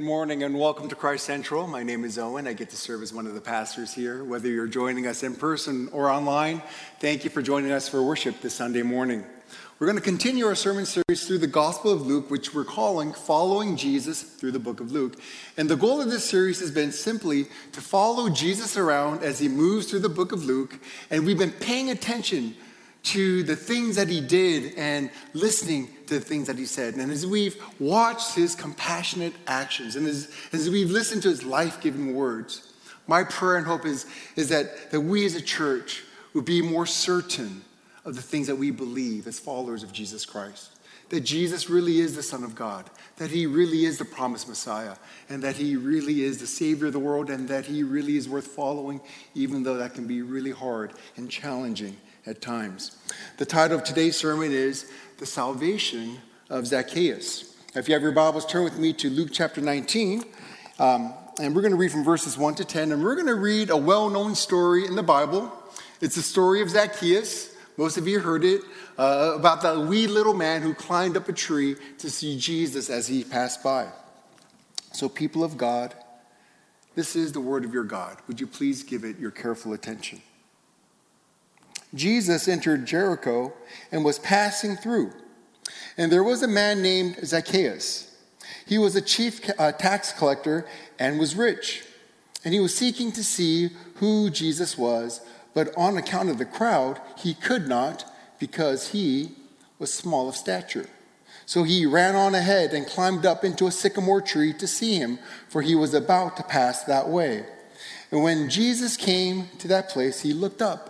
Good morning and welcome to Christ Central. My name is Owen. I get to serve as one of the pastors here. Whether you're joining us in person or online, thank you for joining us for worship this Sunday morning. We're going to continue our sermon series through the Gospel of Luke, which we're calling Following Jesus through the book of Luke. And the goal of this series has been simply to follow Jesus around as he moves through the book of Luke. And we've been paying attention to the things that he did and listening to the things that he said. And as we've watched his compassionate actions and as, as we've listened to his life giving words, my prayer and hope is, is that, that we as a church would be more certain of the things that we believe as followers of Jesus Christ. That Jesus really is the Son of God, that he really is the promised Messiah, and that he really is the Savior of the world, and that he really is worth following, even though that can be really hard and challenging at times. The title of today's sermon is The Salvation of Zacchaeus. If you have your Bibles, turn with me to Luke chapter 19. Um, and we're going to read from verses 1 to 10. And we're going to read a well known story in the Bible. It's the story of Zacchaeus. Most of you heard it uh, about that wee little man who climbed up a tree to see Jesus as he passed by. So, people of God, this is the word of your God. Would you please give it your careful attention? Jesus entered Jericho and was passing through. And there was a man named Zacchaeus. He was a chief uh, tax collector and was rich. And he was seeking to see who Jesus was, but on account of the crowd, he could not because he was small of stature. So he ran on ahead and climbed up into a sycamore tree to see him, for he was about to pass that way. And when Jesus came to that place, he looked up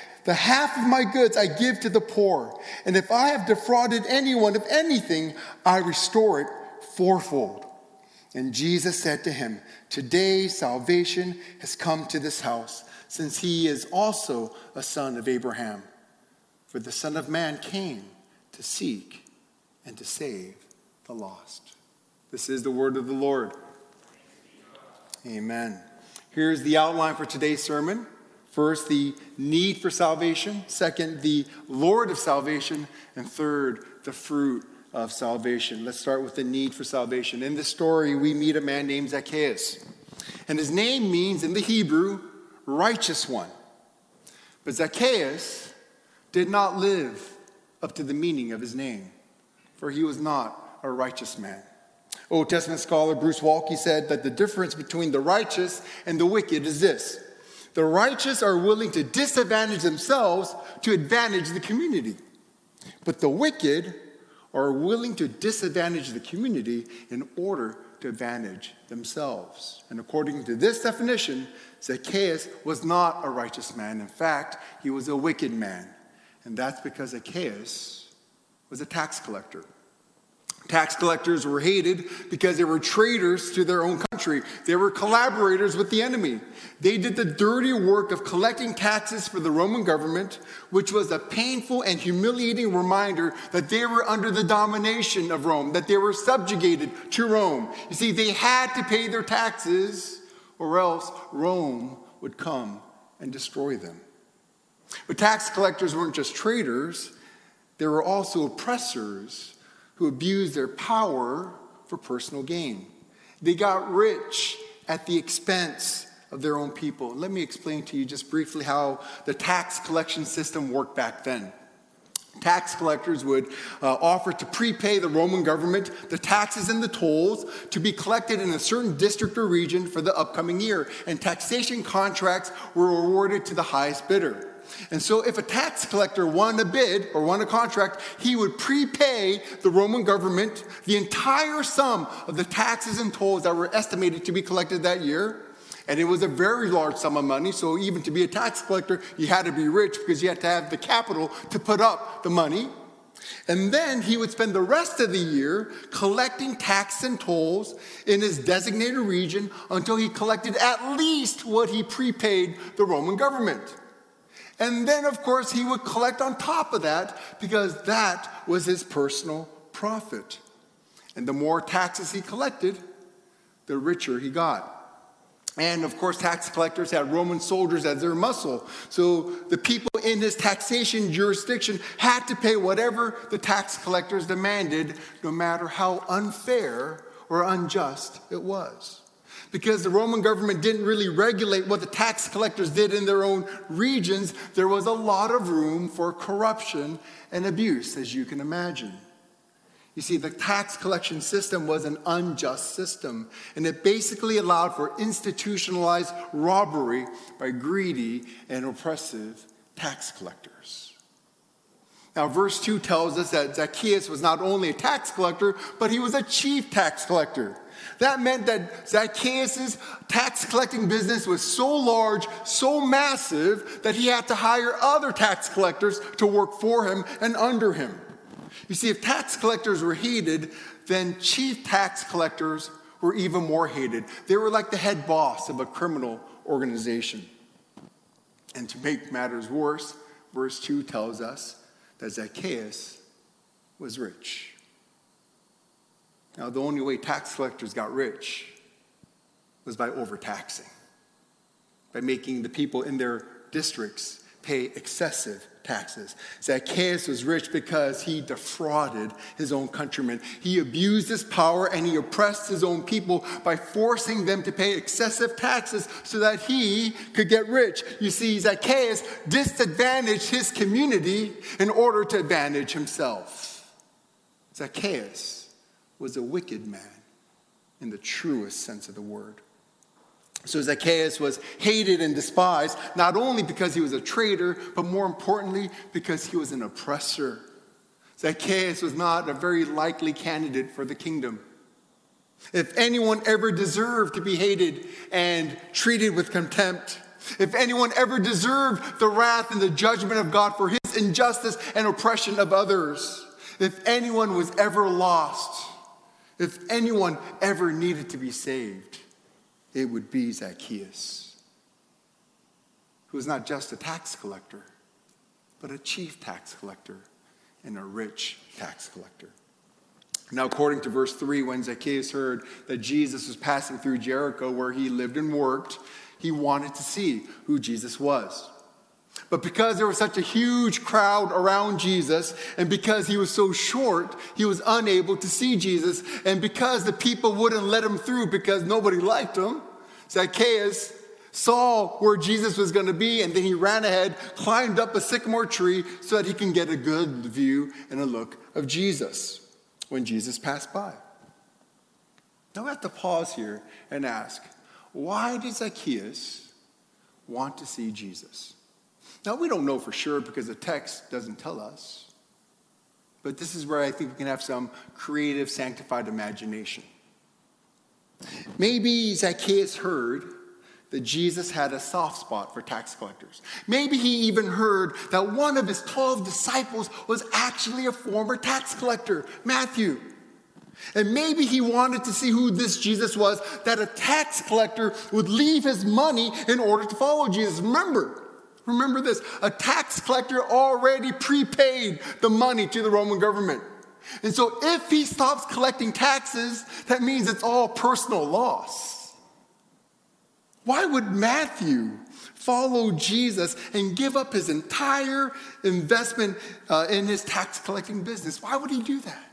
the half of my goods I give to the poor, and if I have defrauded anyone of anything, I restore it fourfold. And Jesus said to him, Today salvation has come to this house, since he is also a son of Abraham. For the Son of Man came to seek and to save the lost. This is the word of the Lord. Amen. Here's the outline for today's sermon. First, the need for salvation. Second, the Lord of salvation. And third, the fruit of salvation. Let's start with the need for salvation. In this story, we meet a man named Zacchaeus. And his name means, in the Hebrew, righteous one. But Zacchaeus did not live up to the meaning of his name, for he was not a righteous man. Old Testament scholar Bruce Waltke said that the difference between the righteous and the wicked is this the righteous are willing to disadvantage themselves to advantage the community. But the wicked are willing to disadvantage the community in order to advantage themselves. And according to this definition, Zacchaeus was not a righteous man. In fact, he was a wicked man. And that's because Zacchaeus was a tax collector. Tax collectors were hated because they were traitors to their own country. They were collaborators with the enemy. They did the dirty work of collecting taxes for the Roman government, which was a painful and humiliating reminder that they were under the domination of Rome, that they were subjugated to Rome. You see, they had to pay their taxes, or else Rome would come and destroy them. But tax collectors weren't just traitors, they were also oppressors who abused their power for personal gain. They got rich at the expense of their own people. Let me explain to you just briefly how the tax collection system worked back then. Tax collectors would uh, offer to prepay the Roman government the taxes and the tolls to be collected in a certain district or region for the upcoming year, and taxation contracts were awarded to the highest bidder. And so, if a tax collector won a bid or won a contract, he would prepay the Roman government the entire sum of the taxes and tolls that were estimated to be collected that year. And it was a very large sum of money. So, even to be a tax collector, you had to be rich because you had to have the capital to put up the money. And then he would spend the rest of the year collecting tax and tolls in his designated region until he collected at least what he prepaid the Roman government. And then, of course, he would collect on top of that because that was his personal profit. And the more taxes he collected, the richer he got. And of course, tax collectors had Roman soldiers as their muscle. So the people in his taxation jurisdiction had to pay whatever the tax collectors demanded, no matter how unfair or unjust it was. Because the Roman government didn't really regulate what the tax collectors did in their own regions, there was a lot of room for corruption and abuse, as you can imagine. You see, the tax collection system was an unjust system, and it basically allowed for institutionalized robbery by greedy and oppressive tax collectors. Now, verse 2 tells us that Zacchaeus was not only a tax collector, but he was a chief tax collector. That meant that Zacchaeus' tax collecting business was so large, so massive, that he had to hire other tax collectors to work for him and under him. You see, if tax collectors were hated, then chief tax collectors were even more hated. They were like the head boss of a criminal organization. And to make matters worse, verse 2 tells us that Zacchaeus was rich. Now, the only way tax collectors got rich was by overtaxing, by making the people in their districts pay excessive taxes. Zacchaeus was rich because he defrauded his own countrymen. He abused his power and he oppressed his own people by forcing them to pay excessive taxes so that he could get rich. You see, Zacchaeus disadvantaged his community in order to advantage himself. Zacchaeus was a wicked man in the truest sense of the word. So Zacchaeus was hated and despised, not only because he was a traitor, but more importantly, because he was an oppressor. Zacchaeus was not a very likely candidate for the kingdom. If anyone ever deserved to be hated and treated with contempt, if anyone ever deserved the wrath and the judgment of God for his injustice and oppression of others, if anyone was ever lost, if anyone ever needed to be saved, it would be Zacchaeus, who was not just a tax collector, but a chief tax collector and a rich tax collector. Now, according to verse 3, when Zacchaeus heard that Jesus was passing through Jericho, where he lived and worked, he wanted to see who Jesus was. But because there was such a huge crowd around Jesus, and because he was so short, he was unable to see Jesus. And because the people wouldn't let him through because nobody liked him, Zacchaeus saw where Jesus was going to be, and then he ran ahead, climbed up a sycamore tree so that he can get a good view and a look of Jesus when Jesus passed by. Now we have to pause here and ask why did Zacchaeus want to see Jesus? Now, we don't know for sure because the text doesn't tell us. But this is where I think we can have some creative, sanctified imagination. Maybe Zacchaeus heard that Jesus had a soft spot for tax collectors. Maybe he even heard that one of his 12 disciples was actually a former tax collector, Matthew. And maybe he wanted to see who this Jesus was, that a tax collector would leave his money in order to follow Jesus. Remember, remember this a tax collector already prepaid the money to the Roman government. And so if he stops collecting taxes, that means it's all personal loss. Why would Matthew follow Jesus and give up his entire investment uh, in his tax collecting business? Why would he do that?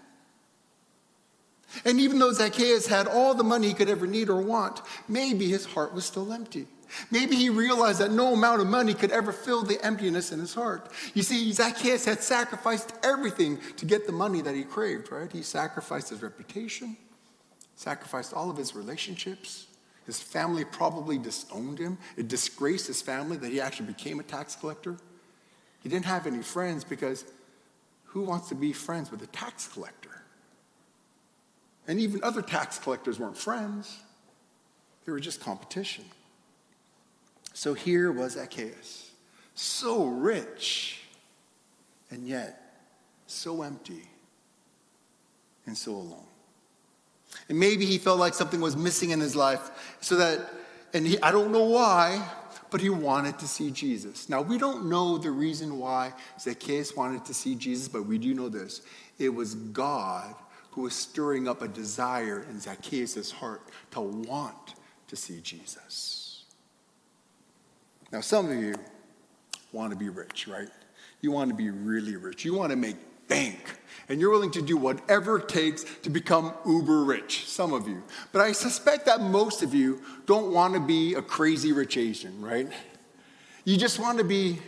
And even though Zacchaeus had all the money he could ever need or want, maybe his heart was still empty. Maybe he realized that no amount of money could ever fill the emptiness in his heart. You see, Zacchaeus had sacrificed everything to get the money that he craved, right? He sacrificed his reputation, sacrificed all of his relationships. His family probably disowned him. It disgraced his family that he actually became a tax collector. He didn't have any friends because who wants to be friends with a tax collector? And even other tax collectors weren't friends, they were just competition. So here was Zacchaeus, so rich, and yet so empty and so alone. And maybe he felt like something was missing in his life, so that, and he, I don't know why, but he wanted to see Jesus. Now, we don't know the reason why Zacchaeus wanted to see Jesus, but we do know this. It was God who was stirring up a desire in Zacchaeus' heart to want to see Jesus. Now, some of you want to be rich, right? You want to be really rich. You want to make bank. And you're willing to do whatever it takes to become uber rich, some of you. But I suspect that most of you don't want to be a crazy rich Asian, right? You just want to be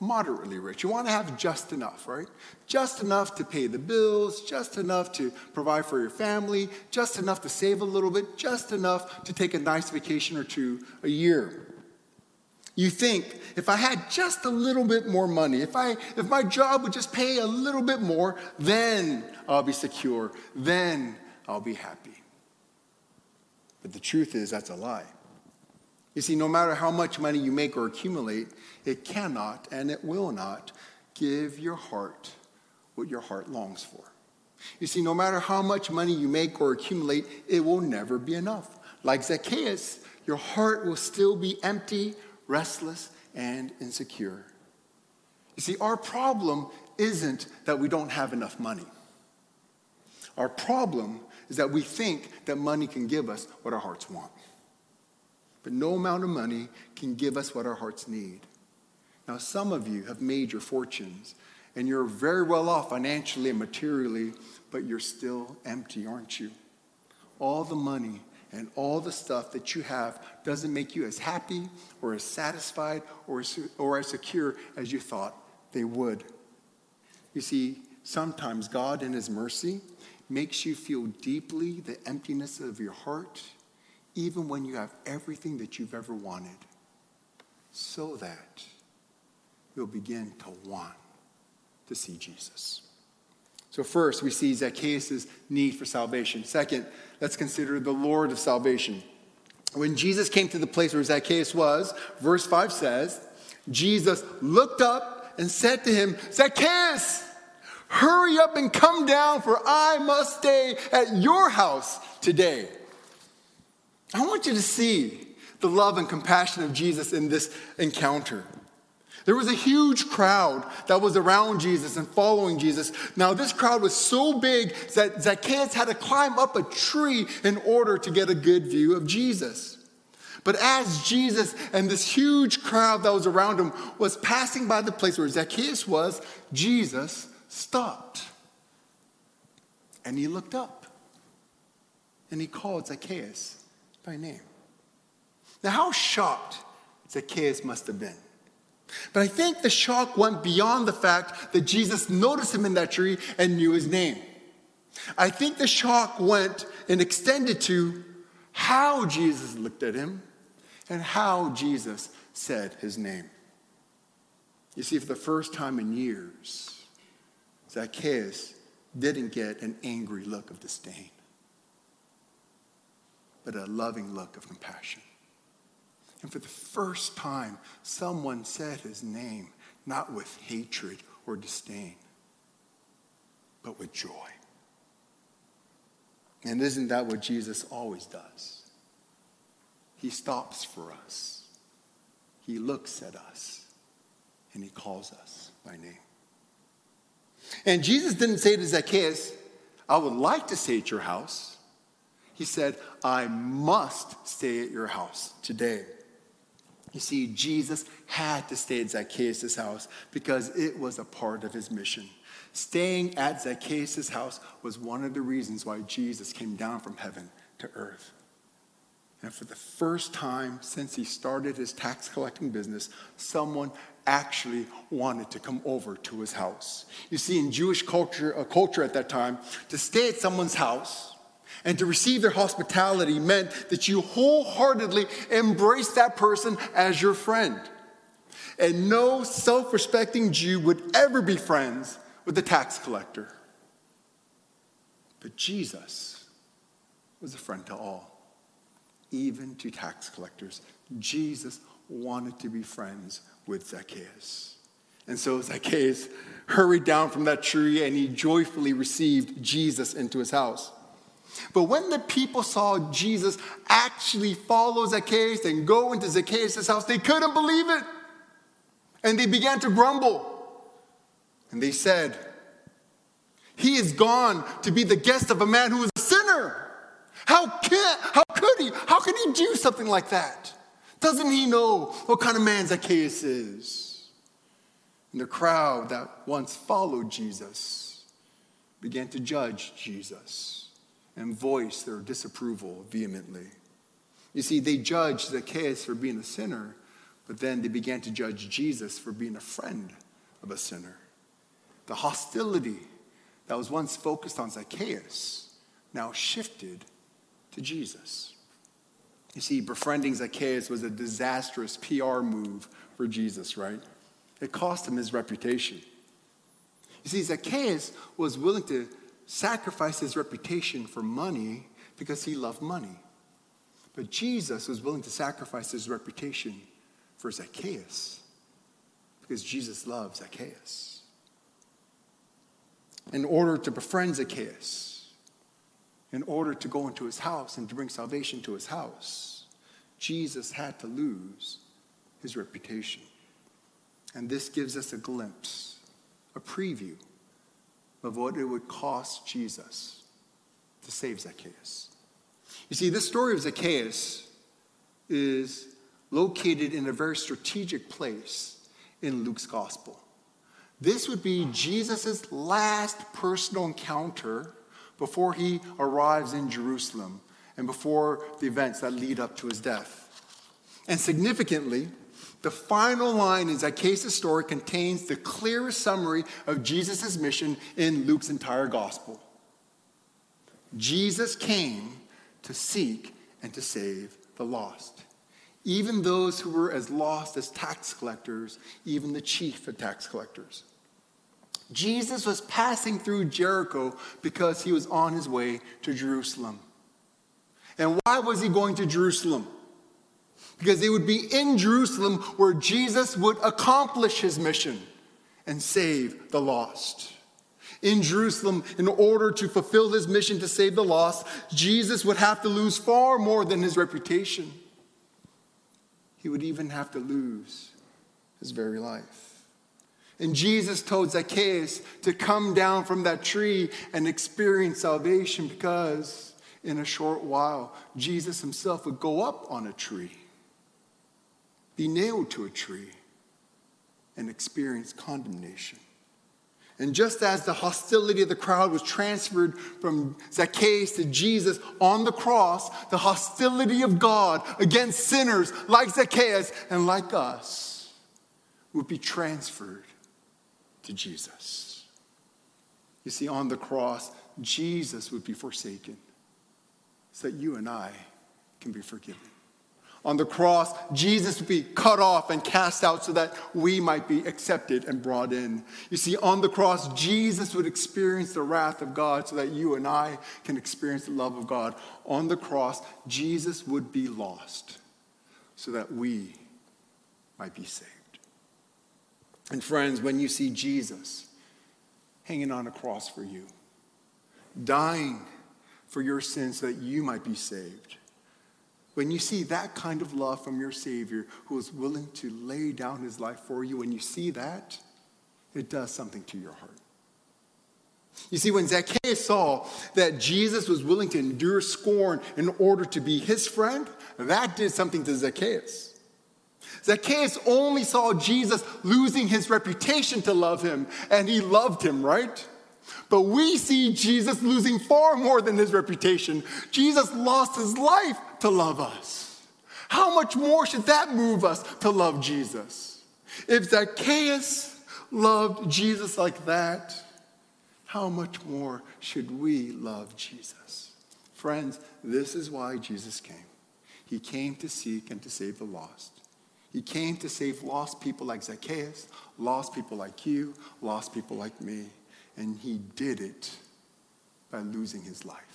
moderately rich. You want to have just enough, right? Just enough to pay the bills, just enough to provide for your family, just enough to save a little bit, just enough to take a nice vacation or two a year. You think if I had just a little bit more money, if, I, if my job would just pay a little bit more, then I'll be secure, then I'll be happy. But the truth is, that's a lie. You see, no matter how much money you make or accumulate, it cannot and it will not give your heart what your heart longs for. You see, no matter how much money you make or accumulate, it will never be enough. Like Zacchaeus, your heart will still be empty restless, and insecure. You see, our problem isn't that we don't have enough money. Our problem is that we think that money can give us what our hearts want. But no amount of money can give us what our hearts need. Now, some of you have made your fortunes and you're very well off financially and materially, but you're still empty, aren't you? All the money and all the stuff that you have doesn't make you as happy or as satisfied or, or as secure as you thought they would. You see, sometimes God, in His mercy, makes you feel deeply the emptiness of your heart, even when you have everything that you've ever wanted, so that you'll begin to want to see Jesus. So, first, we see Zacchaeus' need for salvation. Second, let's consider the Lord of salvation. When Jesus came to the place where Zacchaeus was, verse 5 says, Jesus looked up and said to him, Zacchaeus, hurry up and come down, for I must stay at your house today. I want you to see the love and compassion of Jesus in this encounter. There was a huge crowd that was around Jesus and following Jesus. Now, this crowd was so big that Zacchaeus had to climb up a tree in order to get a good view of Jesus. But as Jesus and this huge crowd that was around him was passing by the place where Zacchaeus was, Jesus stopped. And he looked up. And he called Zacchaeus by name. Now, how shocked Zacchaeus must have been. But I think the shock went beyond the fact that Jesus noticed him in that tree and knew his name. I think the shock went and extended to how Jesus looked at him and how Jesus said his name. You see, for the first time in years, Zacchaeus didn't get an angry look of disdain, but a loving look of compassion. And for the first time, someone said his name, not with hatred or disdain, but with joy. And isn't that what Jesus always does? He stops for us, He looks at us, and He calls us by name. And Jesus didn't say to Zacchaeus, I would like to stay at your house. He said, I must stay at your house today. You see, Jesus had to stay at Zacchaeus' house because it was a part of his mission. Staying at Zacchaeus' house was one of the reasons why Jesus came down from heaven to earth. And for the first time since he started his tax collecting business, someone actually wanted to come over to his house. You see, in Jewish culture, a culture at that time, to stay at someone's house and to receive their hospitality meant that you wholeheartedly embraced that person as your friend. And no self respecting Jew would ever be friends with the tax collector. But Jesus was a friend to all, even to tax collectors. Jesus wanted to be friends with Zacchaeus. And so Zacchaeus hurried down from that tree and he joyfully received Jesus into his house. But when the people saw Jesus actually follow Zacchaeus and go into Zacchaeus' house, they couldn't believe it. And they began to grumble. And they said, He is gone to be the guest of a man who is a sinner. How, can, how could he? How could he do something like that? Doesn't he know what kind of man Zacchaeus is? And the crowd that once followed Jesus began to judge Jesus and voice their disapproval vehemently. You see, they judged Zacchaeus for being a sinner, but then they began to judge Jesus for being a friend of a sinner. The hostility that was once focused on Zacchaeus now shifted to Jesus. You see, befriending Zacchaeus was a disastrous PR move for Jesus, right? It cost him his reputation. You see, Zacchaeus was willing to sacrifice his reputation for money because he loved money. But Jesus was willing to sacrifice his reputation for Zacchaeus because Jesus loved Zacchaeus. In order to befriend Zacchaeus, in order to go into his house and to bring salvation to his house, Jesus had to lose his reputation. And this gives us a glimpse, a preview of what it would cost Jesus to save Zacchaeus. You see, this story of Zacchaeus is located in a very strategic place in Luke's gospel. This would be Jesus' last personal encounter before he arrives in Jerusalem and before the events that lead up to his death. And significantly, the final line in Zacchaeus' story contains the clearest summary of Jesus' mission in Luke's entire gospel. Jesus came to seek and to save the lost. Even those who were as lost as tax collectors, even the chief of tax collectors. Jesus was passing through Jericho because he was on his way to Jerusalem. And why was he going to Jerusalem? Because it would be in Jerusalem where Jesus would accomplish his mission and save the lost. In Jerusalem, in order to fulfill his mission to save the lost, Jesus would have to lose far more than his reputation. He would even have to lose his very life. And Jesus told Zacchaeus to come down from that tree and experience salvation because in a short while, Jesus himself would go up on a tree, be nailed to a tree, and experience condemnation. And just as the hostility of the crowd was transferred from Zacchaeus to Jesus on the cross, the hostility of God against sinners like Zacchaeus and like us would be transferred to Jesus. You see, on the cross, Jesus would be forsaken so that you and I can be forgiven. On the cross, Jesus would be cut off and cast out so that we might be accepted and brought in. You see, on the cross, Jesus would experience the wrath of God so that you and I can experience the love of God. On the cross, Jesus would be lost so that we might be saved. And friends, when you see Jesus hanging on a cross for you, dying for your sins so that you might be saved, when you see that kind of love from your Savior who is willing to lay down his life for you, when you see that, it does something to your heart. You see, when Zacchaeus saw that Jesus was willing to endure scorn in order to be his friend, that did something to Zacchaeus. Zacchaeus only saw Jesus losing his reputation to love him, and he loved him, right? But we see Jesus losing far more than his reputation. Jesus lost his life to love us. How much more should that move us to love Jesus? If Zacchaeus loved Jesus like that, how much more should we love Jesus? Friends, this is why Jesus came. He came to seek and to save the lost. He came to save lost people like Zacchaeus, lost people like you, lost people like me. And he did it by losing his life.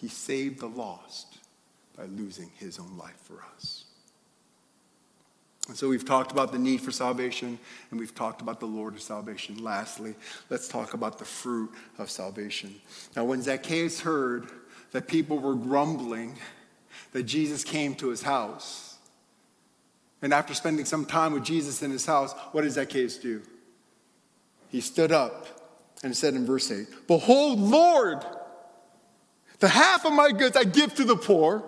He saved the lost by losing his own life for us. And so we've talked about the need for salvation and we've talked about the Lord of salvation. Lastly, let's talk about the fruit of salvation. Now, when Zacchaeus heard that people were grumbling that Jesus came to his house, and after spending some time with Jesus in his house, what did Zacchaeus do? He stood up and said in verse 8, Behold, Lord, the half of my goods I give to the poor,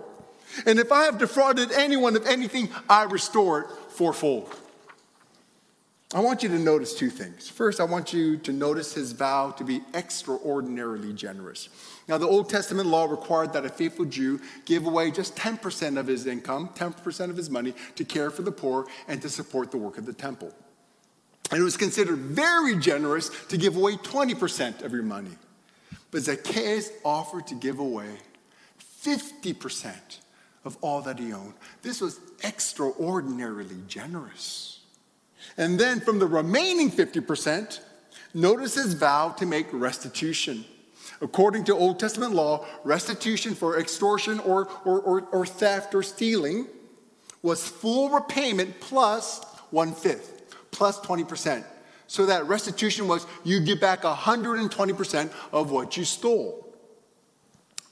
and if I have defrauded anyone of anything, I restore it fourfold. I want you to notice two things. First, I want you to notice his vow to be extraordinarily generous. Now, the Old Testament law required that a faithful Jew give away just 10% of his income, 10% of his money, to care for the poor and to support the work of the temple. And it was considered very generous to give away 20% of your money. But Zacchaeus offered to give away 50% of all that he owned. This was extraordinarily generous. And then from the remaining 50%, notice his vow to make restitution. According to Old Testament law, restitution for extortion or, or, or, or theft or stealing was full repayment plus one fifth, plus 20%. So that restitution was you get back 120% of what you stole.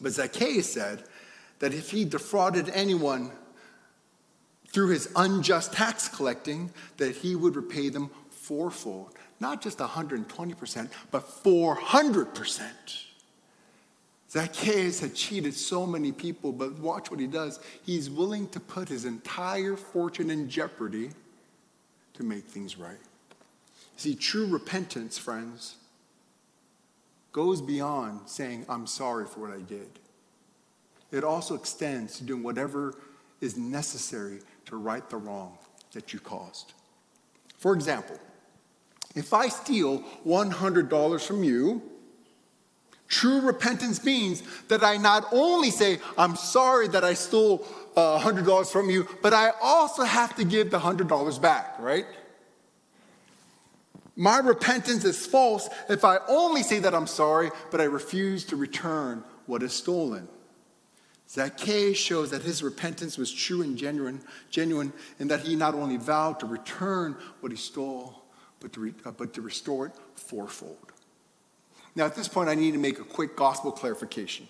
But Zacchaeus said that if he defrauded anyone through his unjust tax collecting, that he would repay them fourfold. Not just 120%, but 400%. Zacchaeus had cheated so many people, but watch what he does. He's willing to put his entire fortune in jeopardy to make things right. See, true repentance, friends, goes beyond saying, I'm sorry for what I did. It also extends to doing whatever is necessary to right the wrong that you caused. For example, if I steal $100 from you, true repentance means that I not only say, I'm sorry that I stole $100 uh, from you, but I also have to give the $100 back, right? My repentance is false if I only say that I'm sorry, but I refuse to return what is stolen. Zacchaeus shows that his repentance was true and genuine, genuine in that he not only vowed to return what he stole, but to, re, uh, but to restore it fourfold. Now, at this point, I need to make a quick gospel clarification.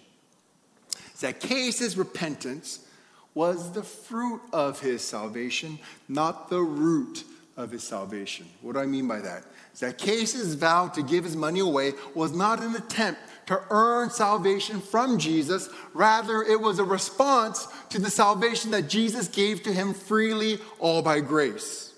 Zacchaeus' repentance was the fruit of his salvation, not the root of his salvation. What do I mean by that? Zacchaeus' vow to give his money away was not an attempt to earn salvation from Jesus. Rather, it was a response to the salvation that Jesus gave to him freely, all by grace.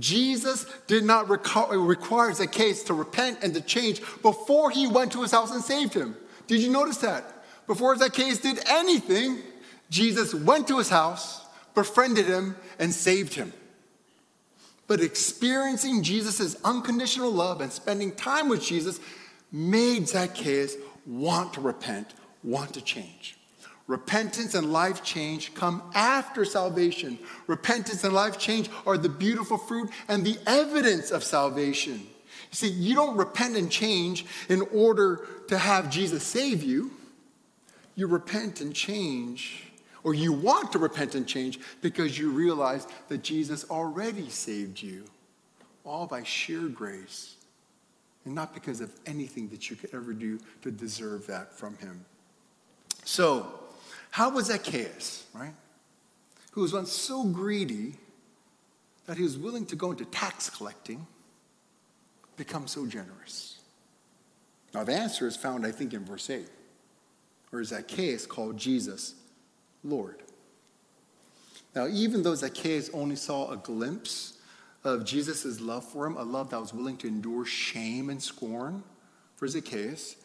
Jesus did not require Zacchaeus to repent and to change before he went to his house and saved him. Did you notice that? Before Zacchaeus did anything, Jesus went to his house, befriended him, and saved him. But experiencing Jesus' unconditional love and spending time with Jesus made Zacchaeus want to repent, want to change. Repentance and life change come after salvation. Repentance and life change are the beautiful fruit and the evidence of salvation. You see, you don't repent and change in order to have Jesus save you. You repent and change or you want to repent and change because you realize that Jesus already saved you, all by sheer grace, and not because of anything that you could ever do to deserve that from him. So, how was Zacchaeus, right? Who was once so greedy that he was willing to go into tax collecting, become so generous? Now, the answer is found, I think, in verse 8, where Zacchaeus called Jesus Lord. Now, even though Zacchaeus only saw a glimpse of Jesus' love for him, a love that was willing to endure shame and scorn for Zacchaeus,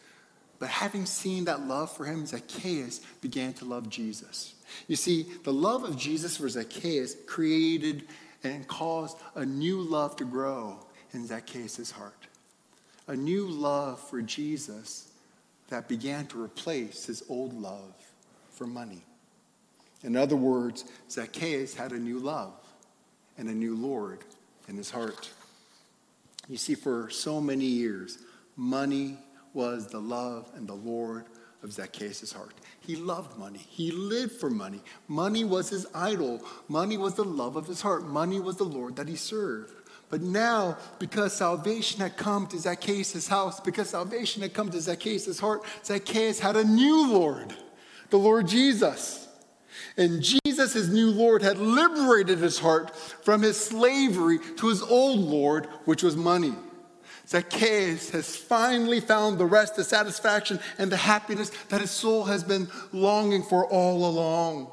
but having seen that love for him, Zacchaeus began to love Jesus. You see, the love of Jesus for Zacchaeus created and caused a new love to grow in Zacchaeus' heart. A new love for Jesus that began to replace his old love for money. In other words, Zacchaeus had a new love and a new Lord in his heart. You see, for so many years, money was the love and the Lord of Zacchaeus' heart. He loved money. He lived for money. Money was his idol. Money was the love of his heart. Money was the Lord that he served. But now, because salvation had come to Zacchaeus' house, because salvation had come to Zacchaeus' heart, Zacchaeus had a new Lord, the Lord Jesus. And Jesus, his new Lord, had liberated his heart from his slavery to his old Lord, which was money. Zacchaeus has finally found the rest, the satisfaction, and the happiness that his soul has been longing for all along.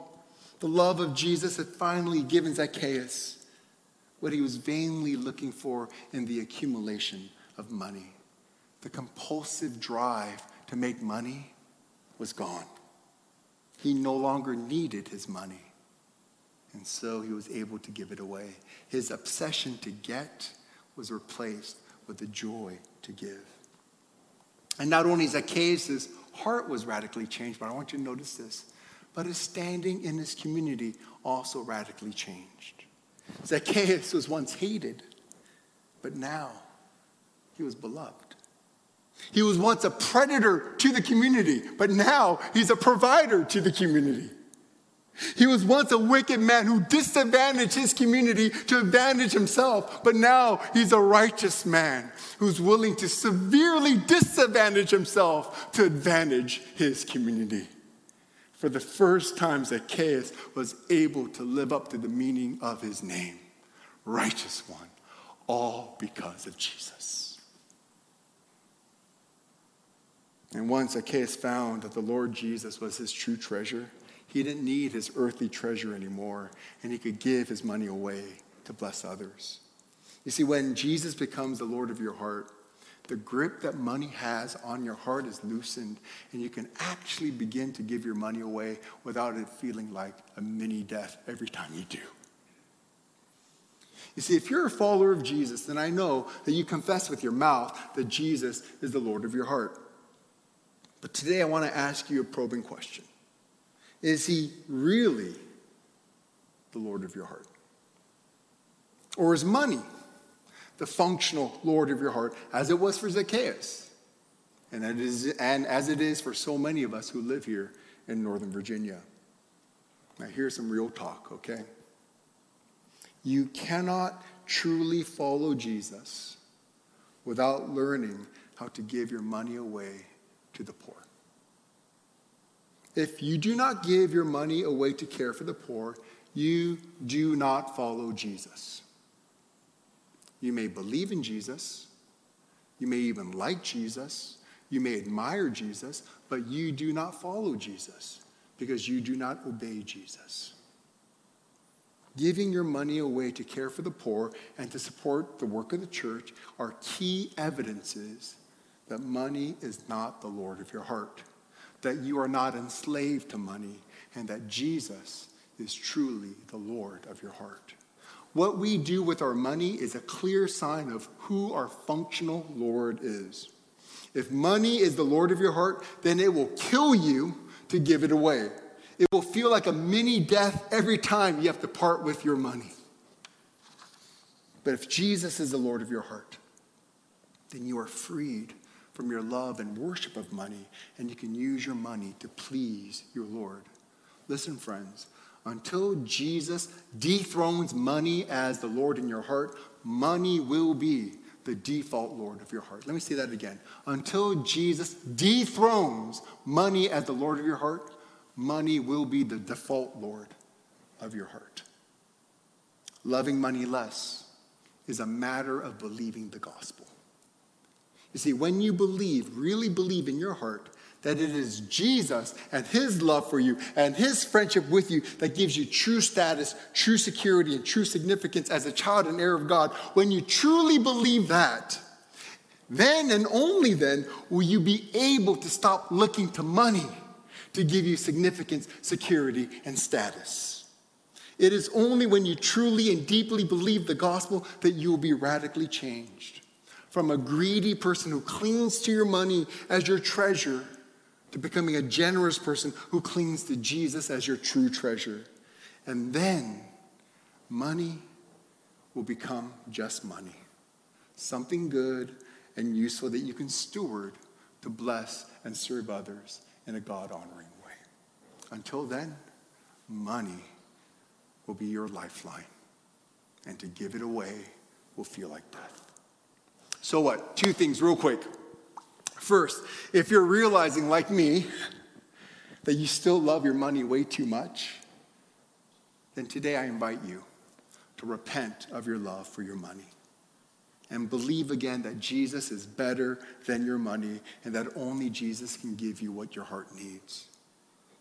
The love of Jesus had finally given Zacchaeus what he was vainly looking for in the accumulation of money. The compulsive drive to make money was gone. He no longer needed his money. And so he was able to give it away. His obsession to get was replaced with the joy to give. And not only Zacchaeus' heart was radically changed, but I want you to notice this, but his standing in his community also radically changed. Zacchaeus was once hated, but now he was beloved. He was once a predator to the community, but now he's a provider to the community. He was once a wicked man who disadvantaged his community to advantage himself, but now he's a righteous man who's willing to severely disadvantage himself to advantage his community. For the first time, Zacchaeus was able to live up to the meaning of his name righteous one, all because of Jesus. And once Zacchaeus found that the Lord Jesus was his true treasure, he didn't need his earthly treasure anymore, and he could give his money away to bless others. You see, when Jesus becomes the Lord of your heart, the grip that money has on your heart is loosened, and you can actually begin to give your money away without it feeling like a mini death every time you do. You see, if you're a follower of Jesus, then I know that you confess with your mouth that Jesus is the Lord of your heart. But today I want to ask you a probing question Is he really the Lord of your heart? Or is money the functional Lord of your heart, as it was for Zacchaeus, and, and as it is for so many of us who live here in Northern Virginia. Now, here's some real talk, okay? You cannot truly follow Jesus without learning how to give your money away to the poor. If you do not give your money away to care for the poor, you do not follow Jesus. You may believe in Jesus. You may even like Jesus. You may admire Jesus, but you do not follow Jesus because you do not obey Jesus. Giving your money away to care for the poor and to support the work of the church are key evidences that money is not the Lord of your heart, that you are not enslaved to money, and that Jesus is truly the Lord of your heart. What we do with our money is a clear sign of who our functional Lord is. If money is the Lord of your heart, then it will kill you to give it away. It will feel like a mini death every time you have to part with your money. But if Jesus is the Lord of your heart, then you are freed from your love and worship of money, and you can use your money to please your Lord. Listen, friends, until Jesus dethrones money as the Lord in your heart, money will be the default Lord of your heart. Let me say that again. Until Jesus dethrones money as the Lord of your heart, money will be the default Lord of your heart. Loving money less is a matter of believing the gospel. You see, when you believe, really believe in your heart that it is Jesus and his love for you and his friendship with you that gives you true status, true security, and true significance as a child and heir of God. When you truly believe that, then and only then will you be able to stop looking to money to give you significance, security, and status. It is only when you truly and deeply believe the gospel that you will be radically changed. From a greedy person who clings to your money as your treasure to becoming a generous person who clings to Jesus as your true treasure. And then money will become just money something good and useful that you can steward to bless and serve others in a God honoring way. Until then, money will be your lifeline, and to give it away will feel like death. So, what? Two things, real quick. First, if you're realizing, like me, that you still love your money way too much, then today I invite you to repent of your love for your money and believe again that Jesus is better than your money and that only Jesus can give you what your heart needs.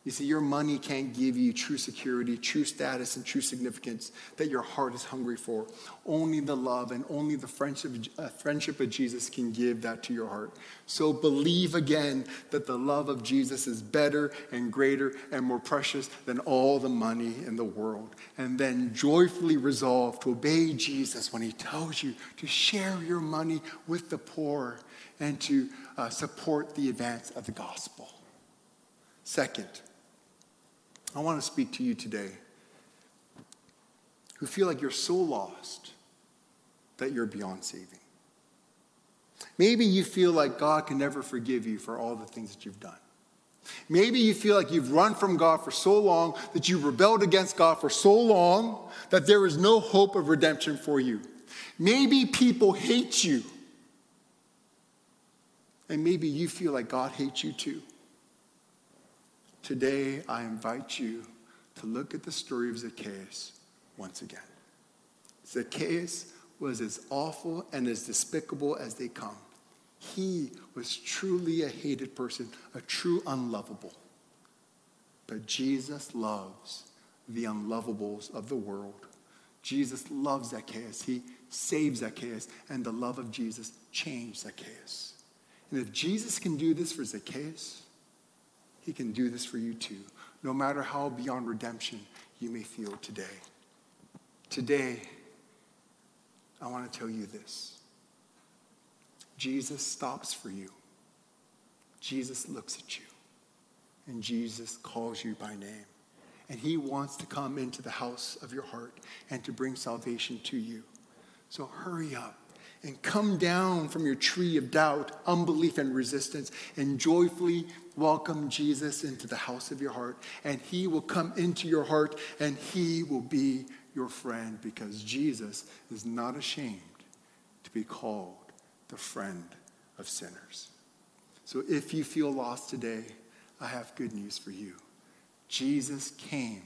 You see, your money can't give you true security, true status, and true significance that your heart is hungry for. Only the love and only the friendship, uh, friendship of Jesus can give that to your heart. So believe again that the love of Jesus is better and greater and more precious than all the money in the world. And then joyfully resolve to obey Jesus when he tells you to share your money with the poor and to uh, support the advance of the gospel. Second, I want to speak to you today who feel like you're so lost that you're beyond saving. Maybe you feel like God can never forgive you for all the things that you've done. Maybe you feel like you've run from God for so long, that you've rebelled against God for so long, that there is no hope of redemption for you. Maybe people hate you. And maybe you feel like God hates you too. Today, I invite you to look at the story of Zacchaeus once again. Zacchaeus was as awful and as despicable as they come. He was truly a hated person, a true unlovable. But Jesus loves the unlovables of the world. Jesus loves Zacchaeus. He saves Zacchaeus, and the love of Jesus changed Zacchaeus. And if Jesus can do this for Zacchaeus, he can do this for you too, no matter how beyond redemption you may feel today. Today, I want to tell you this Jesus stops for you, Jesus looks at you, and Jesus calls you by name. And he wants to come into the house of your heart and to bring salvation to you. So hurry up and come down from your tree of doubt, unbelief, and resistance and joyfully welcome Jesus into the house of your heart. And he will come into your heart and he will be your friend because Jesus is not ashamed to be called the friend of sinners. So if you feel lost today, I have good news for you. Jesus came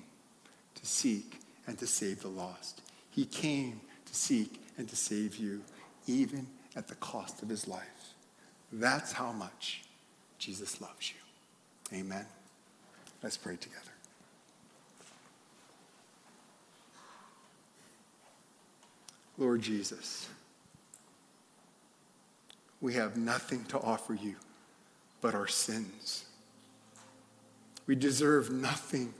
to seek and to save the lost. He came to seek and to save you even at the cost of his life. That's how much Jesus loves you. Amen. Let's pray together. Lord Jesus, we have nothing to offer you but our sins. We deserve nothing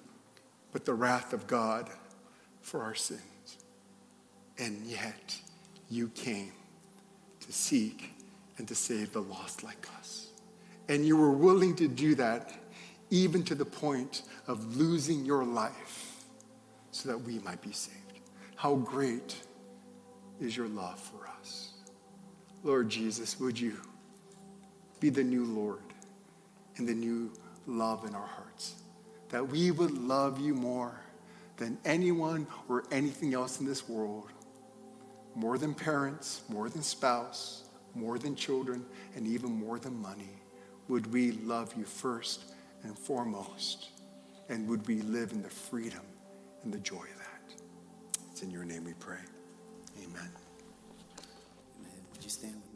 but the wrath of God for our sins. And yet, you came to seek and to save the lost like us. And you were willing to do that even to the point of losing your life so that we might be saved. How great is your love for us. Lord Jesus, would you be the new Lord and the new love in our hearts? That we would love you more than anyone or anything else in this world more than parents, more than spouse, more than children, and even more than money, would we love you first and foremost? And would we live in the freedom and the joy of that? It's in your name we pray. Amen. Amen. Would you stand?